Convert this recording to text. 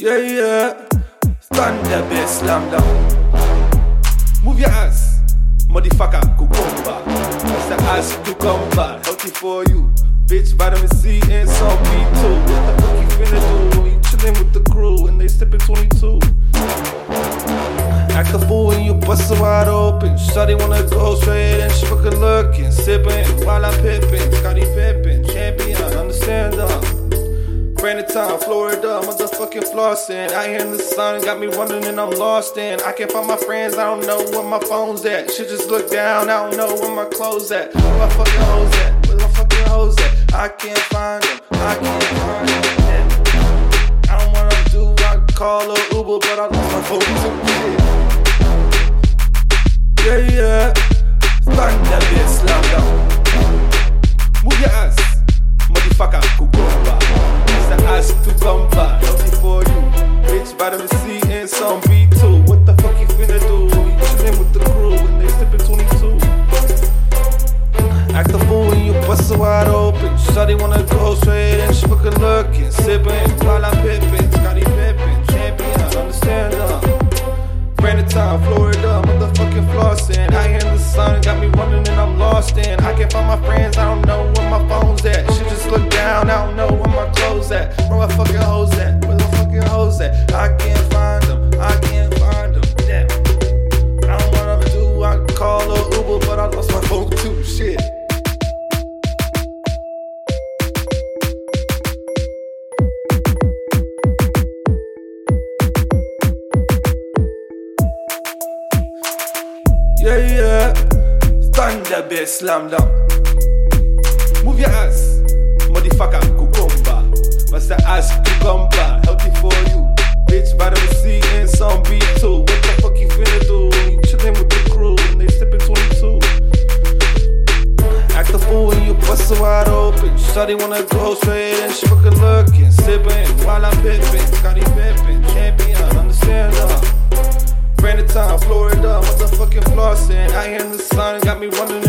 Yeah, yeah. Stand there, bitch, slam down. Move your ass, motherfucker, cucumber. That's the ass cucumber, healthy for you. Bitch, vitamin C and some B2. What the fuck you finna do you chillin' with the crew and they steppin' 22? Act a fool when you bust wide open. Shawty wanna go straight and she fucking looking, sippin' while I'm pippin'. Scottie Pippen, champion. Town, Florida, motherfucking flossin'. Out here in the sun, got me running and I'm lost in. I can't find my friends, I don't know where my phone's at. Shit just look down, I don't know where my clothes at. Where my fucking hoes at? Where my fucking hoes at? I can't find them, I can't find them. I don't wanna do, I call a Uber, but I lost my too. Yeah, yeah. That bitch, slam down. Vitamin C and some B2. What the fuck you finna do? You chillin' with the crew and they sippin' 22. Act a fool when you bust wide open. Shawty wanna go straight and she fucking looking, sippin' while I'm pippin'. Yeah, yeah. Stand there, bitch, slam down. Move your ass, motherfucker, cucumber. The ass cucumber? Healthy for you. Bitch, vitamin C and some B2. What the fuck you finna do you chillin' with the crew and they sippin' 22? Act a fool when you bust it wide open. Shawty wanna go straight and she fucking looking, sippin' while I'm pippin'. Scottie Pippen, champion, understand them. In the sun, got me running